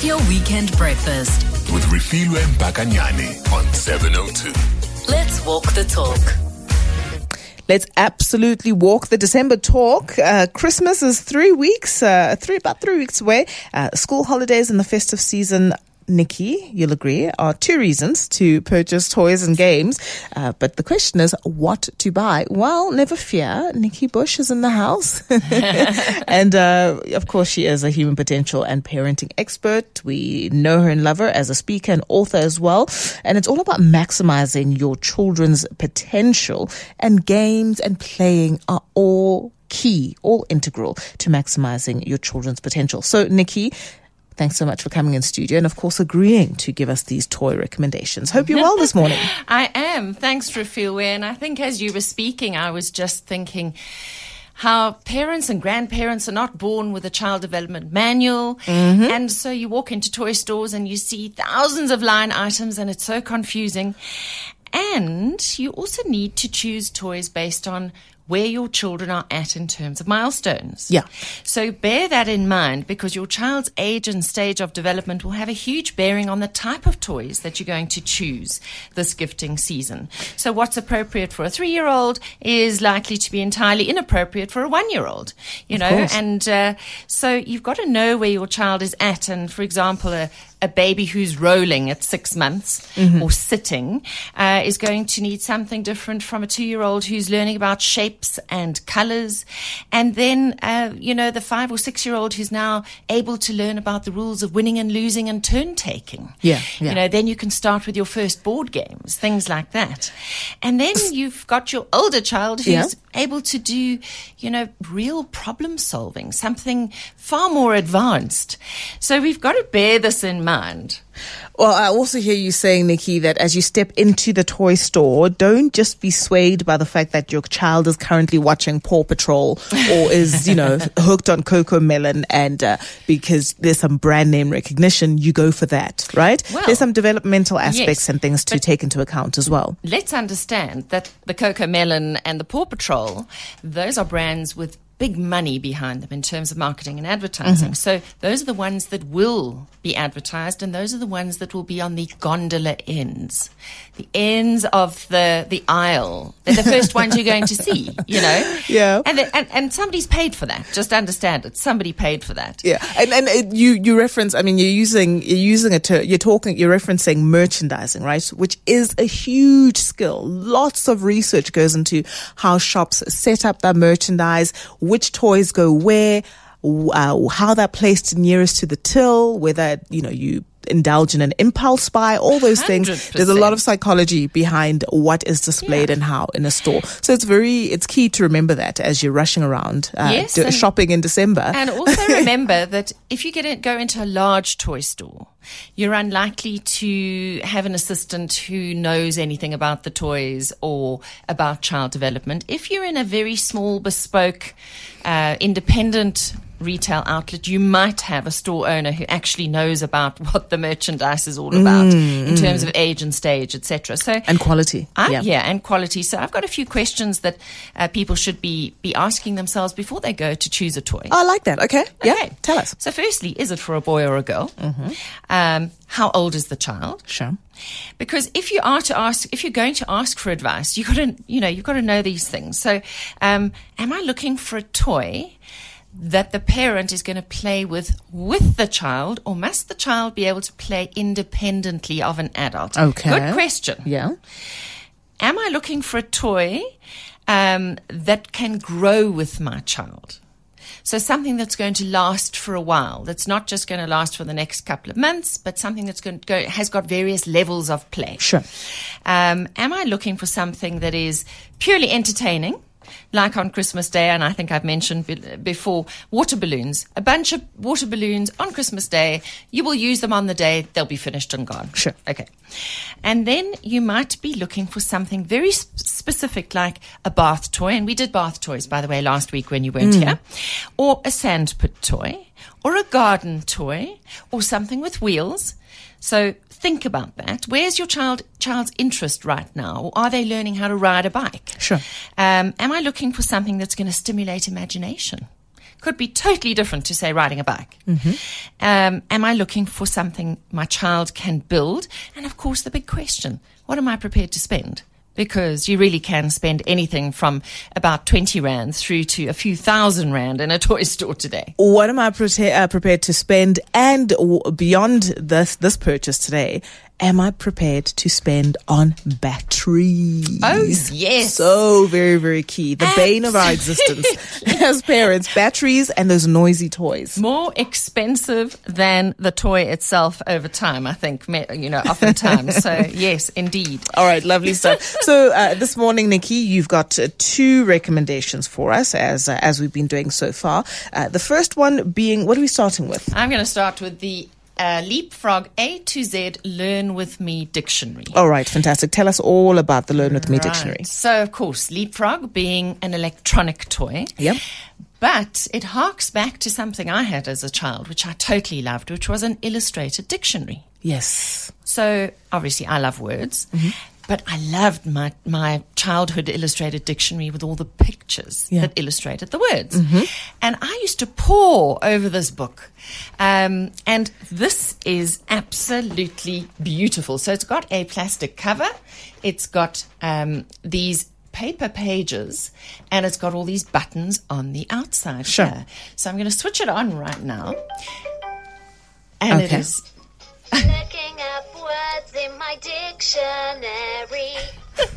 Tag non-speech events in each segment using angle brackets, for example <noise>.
Have your weekend breakfast. with Refilwe Mbakanyani on 702. Let's walk the talk. Let's absolutely walk the December talk. Uh, Christmas is three weeks, uh, three about three weeks away. Uh, school holidays and the festive season. Nikki, you'll agree, are two reasons to purchase toys and games. Uh, but the question is, what to buy? Well, never fear. Nikki Bush is in the house. <laughs> and uh, of course, she is a human potential and parenting expert. We know her and love her as a speaker and author as well. And it's all about maximizing your children's potential. And games and playing are all key, all integral to maximizing your children's potential. So, Nikki, thanks so much for coming in studio and, of course, agreeing to give us these toy recommendations. Hope you're well this morning. <laughs> I am. Thanks, Refilwe. And I think as you were speaking, I was just thinking how parents and grandparents are not born with a child development manual. Mm-hmm. And so you walk into toy stores and you see thousands of line items and it's so confusing. And you also need to choose toys based on where your children are at in terms of milestones. Yeah. So bear that in mind because your child's age and stage of development will have a huge bearing on the type of toys that you're going to choose this gifting season. So what's appropriate for a three year old is likely to be entirely inappropriate for a one year old, you know, course. and uh, so you've got to know where your child is at. And for example, a, a baby who's rolling at six months Mm-hmm. or sitting uh, is going to need something different from a two year old who's learning about shapes and colors. And then, uh, you know, the five or six year old who's now able to learn about the rules of winning and losing and turn taking. Yeah, yeah. You know, then you can start with your first board games, things like that. And then you've got your older child who's Yeah. able to do, you know, real problem solving, something far more advanced. So we've got to bear this in mind. Well, I also hear you saying, Nikki, that as you step into the toy store, don't just be swayed by the fact that your child is currently watching Paw Patrol or is, you know, <laughs> hooked on CoComelon and uh, because there's some brand name recognition, you go for that, right? Well, there's some developmental aspects yes, and things to take into account as well. Let's understand that the CoComelon and the Paw Patrol, those are brands with big money behind them in terms of marketing and advertising. Mm-hmm. So those are the ones that will be advertised and those are the ones that will be on the gondola ends. The ends of the the aisle. They're the first ones you're going to see, you know? <laughs> Yeah. And, the- and and somebody's paid for that. Just understand it. Somebody paid for that. Yeah, and and it, you you reference. I mean, you're using you're using a ter- you're talking you're referencing merchandising, right? Which is a huge skill. Lots of research goes into how shops set up their merchandise, which toys go where, uh, how they're placed nearest to the till, whether you know you indulge in an impulse buy, all those things. There's a lot of psychology behind what is displayed Yeah. and how in a store. So it's very it's key to remember that as you're rushing around uh, Yes, do- and- shopping in December. And also <laughs> remember that if you get in, go into a large toy store, you're unlikely to have an assistant who knows anything about the toys or about child development. If you're in a very small, bespoke, uh, independent retail outlet, you might have a store owner who actually knows about <laughs> what the merchandise is all about in terms of age and stage, etc. So and quality. I, yeah. and quality. So I've got a few questions that uh, people should be be asking themselves before they go to choose a toy. Oh, I like that. Okay. Yeah. Tell us. So, firstly, is it for a boy or a girl? Um, how old is the child? Sure. Because if you are to ask, if you're going to ask for advice, you got to, you know, you've got to know these things. So, um, am I looking for a toy? That the parent is going to play with with the child, or must the child be able to play independently of an adult? Okay. Good question Yeah. am I looking for a toy um, that can grow with my child? So something that's going to last for a while. That's not just going to last for the next couple of months, but something that's going to go has got various levels of play. Sure. Um, am I looking for something that is purely entertaining? Like on Christmas Day, and I think I've mentioned be- before, water balloons. A bunch of water balloons on Christmas Day. You will use them on the day, they'll be finished and gone. Sure. Okay. And then you might be looking for something very sp- specific, like a bath toy. And we did bath toys, by the way, last week when you weren't mm. here. Or a sandpit toy, or a garden toy, or something with wheels. So think about that. Where's your child child's interest right now? Are they learning how to ride a bike? Sure. Um, am I looking for something that's going to stimulate imagination? could be totally different to, say, riding a bike. Mm-hmm. Um, am I looking for something my child can build? And of course, the big question what am I prepared to spend? Because you really can spend anything from about 20 Rand through to a few thousand Rand in a <laughs> toy store today. What am I prete- uh, prepared to spend? And w- beyond this this purchase today, am I prepared to spend on batteries? Oh, yes. So very, very key. The bane of our existence <laughs> as parents, batteries and those noisy toys. More expensive than the toy itself over time, I think, you know, oftentimes. so, <laughs> yes, indeed. All right, lovely stuff. So uh, this morning, Nikki, you've got uh, two recommendations for us, as uh, as we've been doing so far. Uh, the first one being, what are we starting with? I'm going to start with the uh, Leapfrog A to Z Learn With Me Dictionary. All right, fantastic. Tell us all about the Learn with Me Right. dictionary. So, of course, Leapfrog being an electronic toy. Yep. But it harks back to something I had as a child, which I totally loved, which was an illustrated dictionary. Yes. So obviously, I love words, Mm-hmm. But I loved my my childhood illustrated dictionary with all the pictures Yeah. Mm-hmm. that illustrated the words. And I used to pore over this book, um, and this is absolutely beautiful. So it's got a plastic cover, it's got um, these. Paper pages, and it's got all these buttons on the outside. Sure. here. So I'm going to switch it on right now, and it Okay. is Looking up words in my dictionary.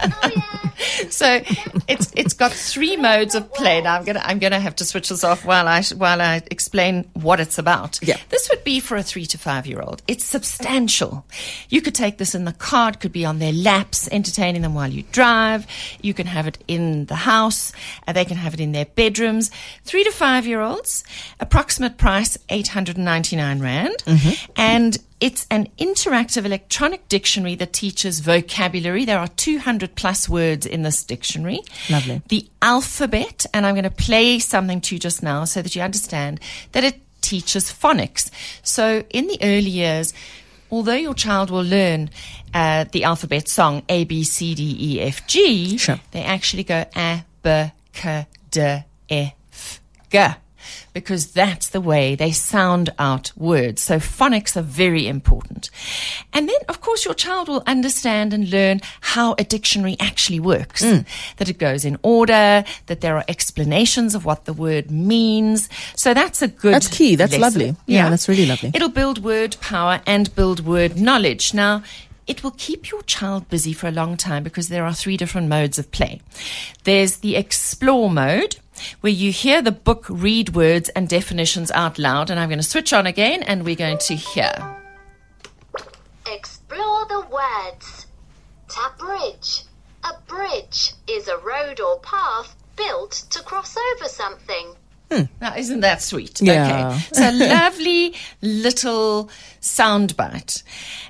Oh <laughs> yeah. So it's it's got three modes of play. Now I'm gonna I'm gonna have to switch this off while I while I explain what it's about. Yeah. This would be for a three to five year old. It's substantial. You could take this in the car. It could be on their laps, entertaining them while you drive. You can have it in the house. Uh, they can have it in their bedrooms. Three to five year olds. Approximate price eight hundred and ninety nine rand, and it's an interactive electronic dictionary that teaches vocabulary. There are 200 plus words in this dictionary. Lovely. The alphabet, and I'm going to play something to you just now so that you understand that it teaches phonics. So in the early years, although your child will learn uh, the alphabet song A, B, C, D, E, F, G, Sure. they actually go A, B, K, D, E, F, G because that's the way they sound out words. So phonics are very important. And then, of course, your child will understand and learn how a dictionary actually works. Mm. That it goes in order, that there are explanations of what the word means. So that's a good That's key. That's lesson. lovely. Yeah, that's really lovely. It'll build word power and build word knowledge. Now, it will keep your child busy for a long time because there are three different modes of play. There's the explore mode, where you hear the book read words and definitions out loud. And I'm going to switch on again and we're going to hear. Explore the words. Tap bridge. A bridge is a road or path built to cross over something. Hmm, now, isn't that sweet? Yeah. Okay. So <laughs> lovely little sound bite.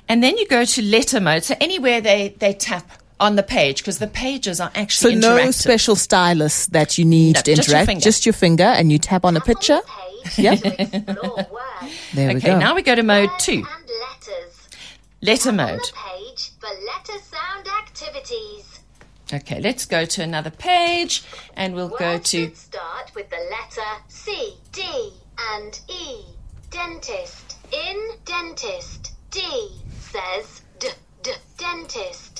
And then you go to letter mode. So anywhere they, they tap on the page, because the pages are actually So no special stylus that you need No, to just your interact. finger. Just your finger, and you tap on a Tap on picture. the page Yep. to explore words. There we Okay, go. now we go to mode two, and letters. letter On mode. the page for letter sound activities. Okay, let's go to another page and we'll go to start with the letter C, D, and E. Dentist. In dentist. D says D, D, dentist.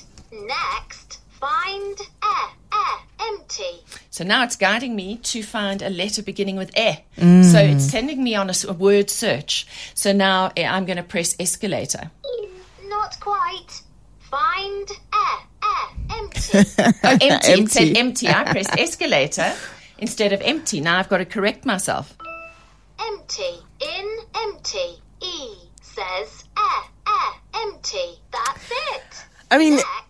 Next, find E, E, empty. So now it's guiding me to find a letter beginning with E. Mm. So it's sending me on a word search. So now eh, I'm going to press escalator. Not quite. Find E, E, empty. <laughs> Oh, empty. It said Empty. empty. I pressed <laughs> escalator instead of empty. Now I've got to correct myself. empty. In empty. E says E, E, empty. That's it. I mean, Next, find.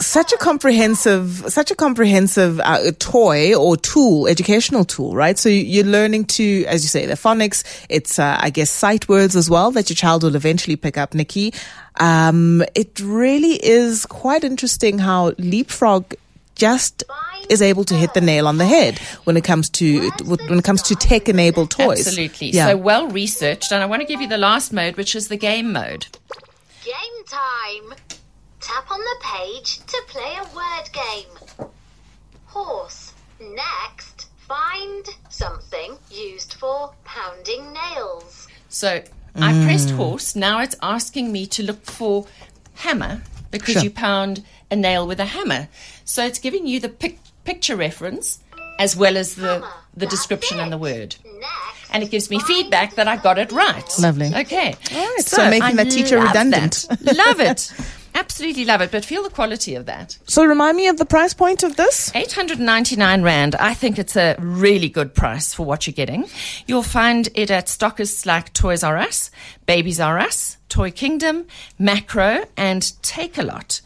Such a comprehensive, such a comprehensive uh, toy or tool, educational tool, right? So you- you're learning to, as you say, the phonics. It's, uh, I guess, sight words as well that your child will eventually pick up, Nikki. Um, it really is quite interesting how Leapfrog just is able to hit the nail on the head when it comes to when it comes to tech-enabled toys. Absolutely. Yeah. So well researched. And I want to give you the last mode, which is the game mode. Game time. Tap on the page to play a word game. Horse. Next, Find something used for pounding nails. So I pressed mm. horse. Now it's asking me to look for hammer because Sure. you pound a nail with a hammer. So it's giving you the pic- picture reference as well as the, Hammer. the That's description and the word. Next, And it gives me feedback that I got it right. Lovely. Okay. All right, so making I that teacher redundant. that. love it. <laughs> Absolutely love it. But feel the quality of that. So remind me of the price point of this. 899 Rand. I think it's a really good price for what you're getting. You'll find it at stockists like Toys R Us, Babies R Us, Toy Kingdom, Makro, and Takealot.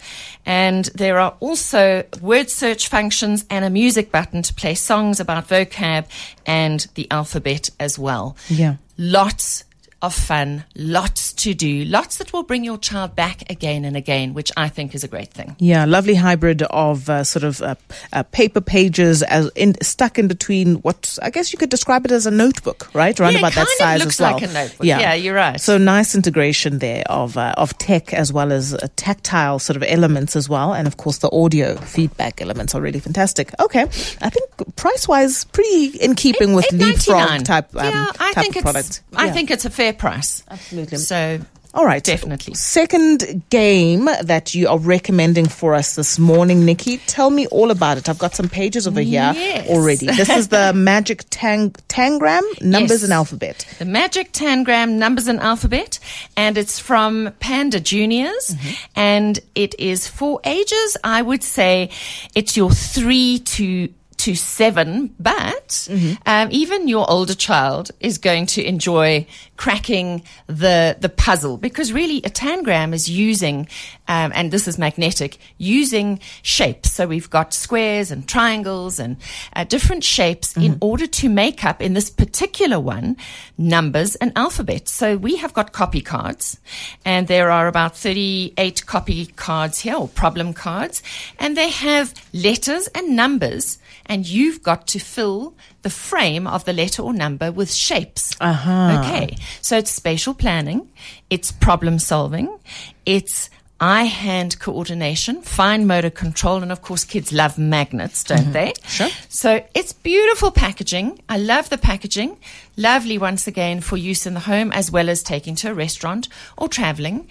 And there are also word search functions and a music button to play songs about vocab and the alphabet as well. Yeah. Lots of fun, lots to do, lots that will bring your child back again and again, which I think is a great thing. Yeah, lovely hybrid of uh, sort of uh, uh, paper pages as in, stuck in between what I guess you could describe it as a notebook, right? Around Yeah, about that size looks as well. like a notebook. Yeah, you're right. So nice integration there of uh, of tech as well as uh, tactile sort of elements as well, and of course the audio feedback elements are really fantastic. Okay, I think price wise, pretty in keeping with leapfrog $8.99. type um, yeah, I type think of it's, product. I Yeah. think it's a fair price. Absolutely. So, All right. Definitely. Second game that you are recommending for us this morning, Nikki. Tell me all about it. I've got some pages over here Yes. already. This is the <laughs> magic tang- tangram, numbers Yes. and alphabet. the Magic Tangram Numbers and Alphabet, and it's from Panda Juniors, Mm-hmm. and it is for ages. I would say it's your three to to seven, but Mm-hmm. um, even your older child is going to enjoy cracking the the puzzle because really a tangram is using, um, and this is magnetic, using shapes. So we've got squares and triangles and uh, different shapes in order to make up in this particular one numbers and alphabet. So we have got copy cards, and there are about thirty eight copy cards here or problem cards, and they have letters and numbers and you've got to fill the frame of the letter or number with shapes. Uh-huh. Okay. So it's spatial planning, it's problem solving, it's eye hand coordination, fine motor control, and of course, kids love magnets, don't mm-hmm. they? Sure. So it's beautiful packaging. I love the packaging. Lovely once again for use in the home as well as taking to a restaurant or traveling.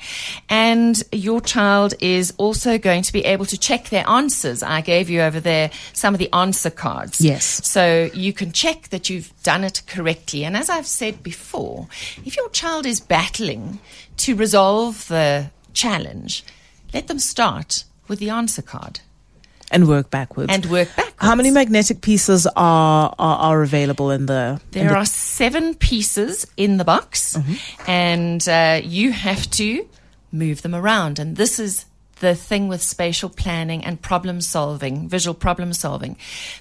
And your child is also going to be able to check their answers. I gave you over there some of the answer cards. Yes. So you can check that you've done it correctly. And as I've said before, if your child is battling to resolve the challenge, let them start with the answer card And work backwards. and work backwards. How many magnetic pieces are, are, are available in the. in There the- are seven pieces in the box, and uh, you have to move them around. And this is the thing with spatial planning and problem solving, visual problem solving.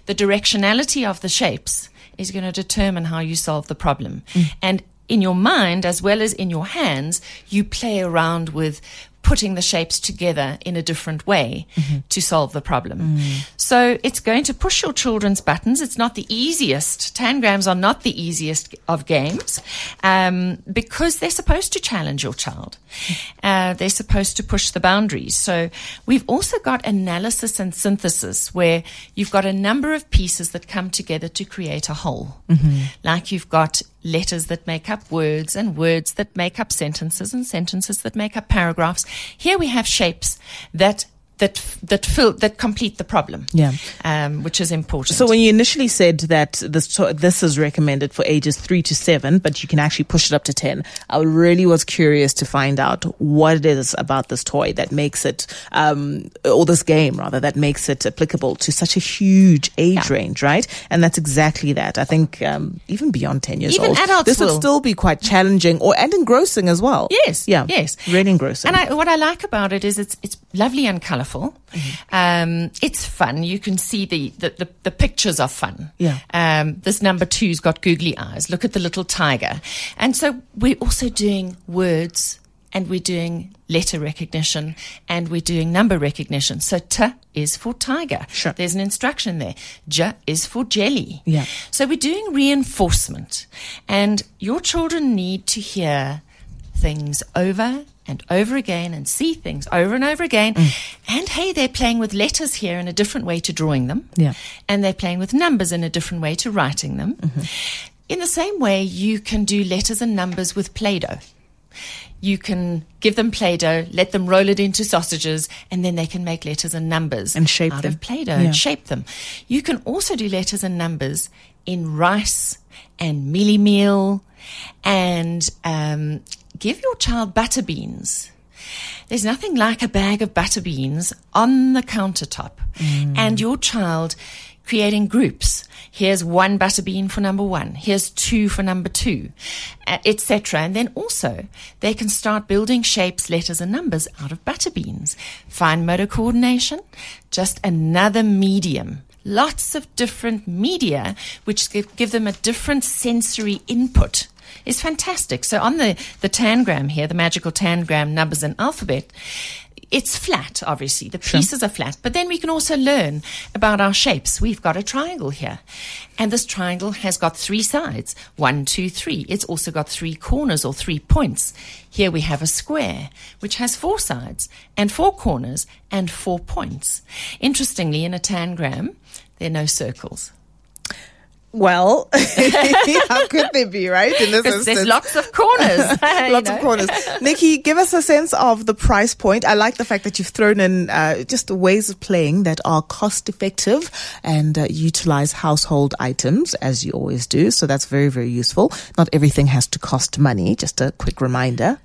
The directionality of the shapes is going to determine how you solve the problem. And in your mind, as well as in your hands, you play around with putting the shapes together in a different way to solve the problem. So it's going to push your children's buttons. It's not the easiest. Tangrams are not the easiest of games um, because they're supposed to challenge your child. Uh, they're supposed to push the boundaries. So we've also got analysis and synthesis where you've got a number of pieces that come together to create a whole. Like you've got letters that make up words and words that make up sentences and sentences that make up paragraphs. Here we have shapes that that that fill that complete the problem. Yeah. um, which is important. So when you initially said that this this is recommended for ages three to seven, but you can actually push it up to ten, I really was curious to find out what it is about this toy that makes it, um, or this game rather, that makes it applicable to such a huge age Yeah. range, right? And that's exactly that. I think um, even beyond ten years Even old, adults this would still be quite challenging or and engrossing as well. Yes, yeah, yes. really engrossing. And I, what I like about it is it's it's lovely and Mm-hmm. Um, it's fun. You can see the, the, the, the pictures are fun. Yeah. Um, this number two's got googly eyes. Look at the little tiger. And so we're also doing words and we're doing letter recognition and we're doing number recognition. So T is for tiger. Sure. There's an instruction there. J is for jelly. Yeah. So we're doing reinforcement and your children need to hear things over and over again and see things over and over again. And hey, they're playing with letters here in a different way to drawing them. Yeah. And they're playing with numbers in a different way to writing them. In the same way, you can do letters and numbers with Play Doh. You can give them Play Doh, let them roll it into sausages, and then they can make letters and numbers And shape out them. of Play Doh Yeah. and shape them. You can also do letters and numbers in rice and mealie meal and um, give your child butter beans. There's nothing like a bag of butter beans on the countertop and your child creating groups. Here's one butter bean for number one. Here's two for number two, uh, etc. And then also they can start building shapes, letters, and numbers out of butter beans. Fine motor coordination, just another medium. Lots of different media which give, give them a different sensory input is fantastic. So on the, the tangram here, the magical tangram numbers and alphabet, it's flat, obviously. The pieces are flat, but then we can also learn about our shapes. We've got a triangle here, and this triangle has got three sides one, two, three. It's also got three corners or three points. Here we have a square, which has four sides and four corners and four points. Interestingly, in a tangram, there are no circles. Well, <laughs> how <laughs> could they be, right? In this Because there's lots of corners. <laughs> Lots of corners. Nikki, give us a sense of the price point. I like the fact that you've thrown in uh, just ways of playing that are cost effective and uh, utilize household items as you always do. So that's very, very useful. Not everything has to cost money. Just a quick reminder.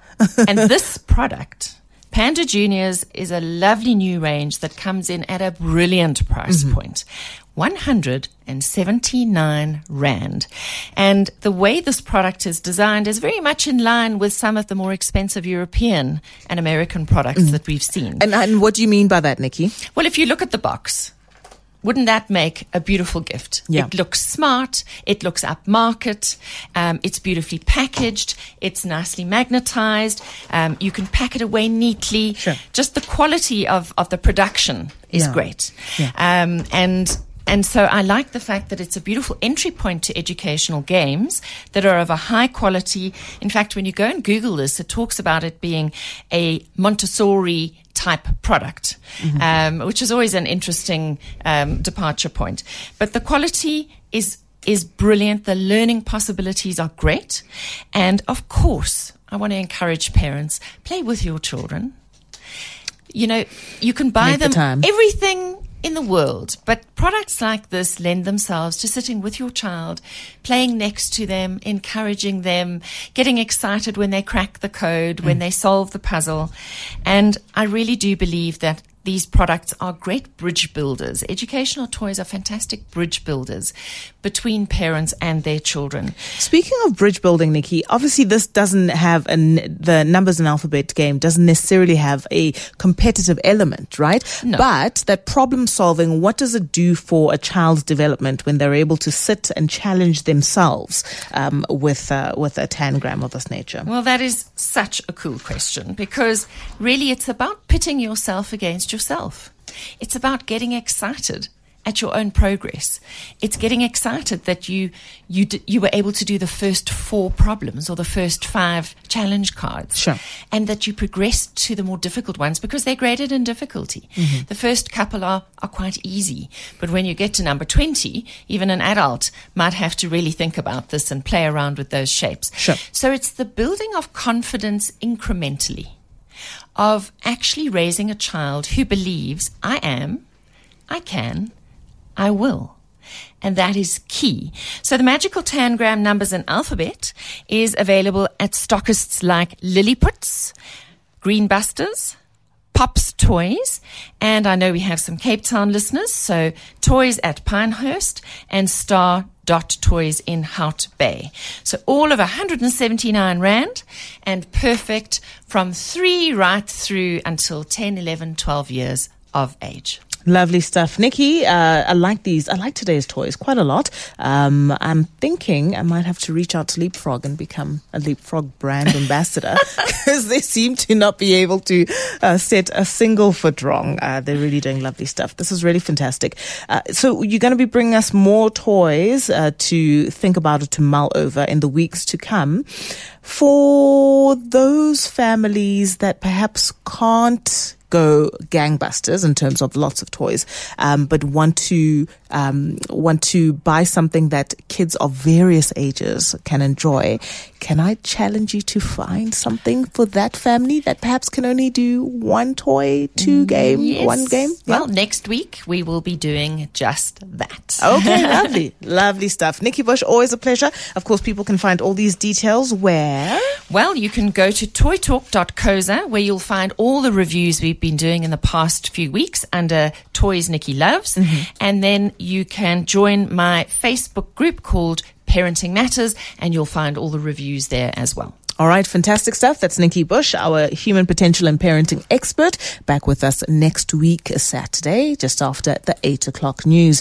and this product, Panda Juniors, is a lovely new range that comes in at a brilliant price point. 179 Rand. And the way this product is designed is very much in line with some of the more expensive European and American products that we've seen. And, and what do you mean by that, Nikki? Well, if you look at the box, wouldn't that make a beautiful gift? Yeah. It looks smart. It looks upmarket. Um, it's beautifully packaged. It's nicely magnetized. Um, you can pack it away neatly. Sure. Just the quality of, of the production is Yeah. great. Yeah. Um, and and so I like the fact that it's a beautiful entry point to educational games that are of a high quality. In fact, when you go and Google this, it talks about it being a Montessori type product, um, which is always an interesting um, departure point. But the quality is is brilliant. The learning possibilities are great, and of course, I want to encourage parents play with your children. You know, you can buy Make the them time. everything in the world, but products like this lend themselves to sitting with your child, playing next to them, encouraging them, getting excited when they crack the code, when mm. they solve the puzzle. And I really do believe that these products are great bridge builders. Educational toys are fantastic bridge builders between parents and their children. Speaking of bridge building, Nikki, obviously this doesn't have an, the numbers and alphabet game doesn't necessarily have a competitive element, right? No. But that problem solving, what does it do for a child's development when they're able to sit and challenge themselves um, with uh, with a tangram of this nature? Well, that is such a cool question because really it's about pitting yourself against yourself. It's about getting excited at your own progress. It's getting excited that you you d- you were able to do the first four problems or the first five challenge cards, Sure. and that you progressed to the more difficult ones because they're graded in difficulty. Mm-hmm. The first couple are are quite easy, but when you get to number twenty, even an adult might have to really think about this and play around with those shapes. Sure. So it's the building of confidence incrementally, of actually raising a child who believes I am, I can, I will. And that is key. So the magical tangram numbers and alphabet is available at stockists like Lilliputs, Greenbusters, Pops Toys, and I know we have some Cape Town listeners, so Toys at Pinehurst and Star Dot Toys in Hout Bay. So all of 179 Rand and perfect from three right through until 10, 11, 12 years of age. Lovely stuff. Nikki, uh, I like these. I like today's toys quite a lot. Um, I'm thinking I might have to reach out to Leapfrog and become a Leapfrog brand ambassador <laughs> because they seem to not be able to uh, set a single foot wrong. Uh, they're really doing lovely stuff. This is really fantastic. Uh, so you're going to be bringing us more toys uh, to think about or to mull over in the weeks to come for those families that perhaps can't go gangbusters in terms of lots of toys, um, but want to um, want to buy something that kids of various ages can enjoy. Can I challenge you to find something for that family that perhaps can only do one toy, two mm, game, Yes. one game? Well, next week we will be doing just that. Okay, <laughs> lovely, lovely stuff. Nikki Bush, always a pleasure. Of course, people can find all these details where. Well, you can go to toytalk.co.za where you'll find all the reviews we've been doing in the past few weeks under Toys Nikki Loves. Mm-hmm. And then you can join my Facebook group called Parenting Matters and you'll find all the reviews there as well. All right, fantastic stuff. That's Nikki Bush, our human potential and parenting expert, back with us next week, Saturday, just after the eight o'clock news.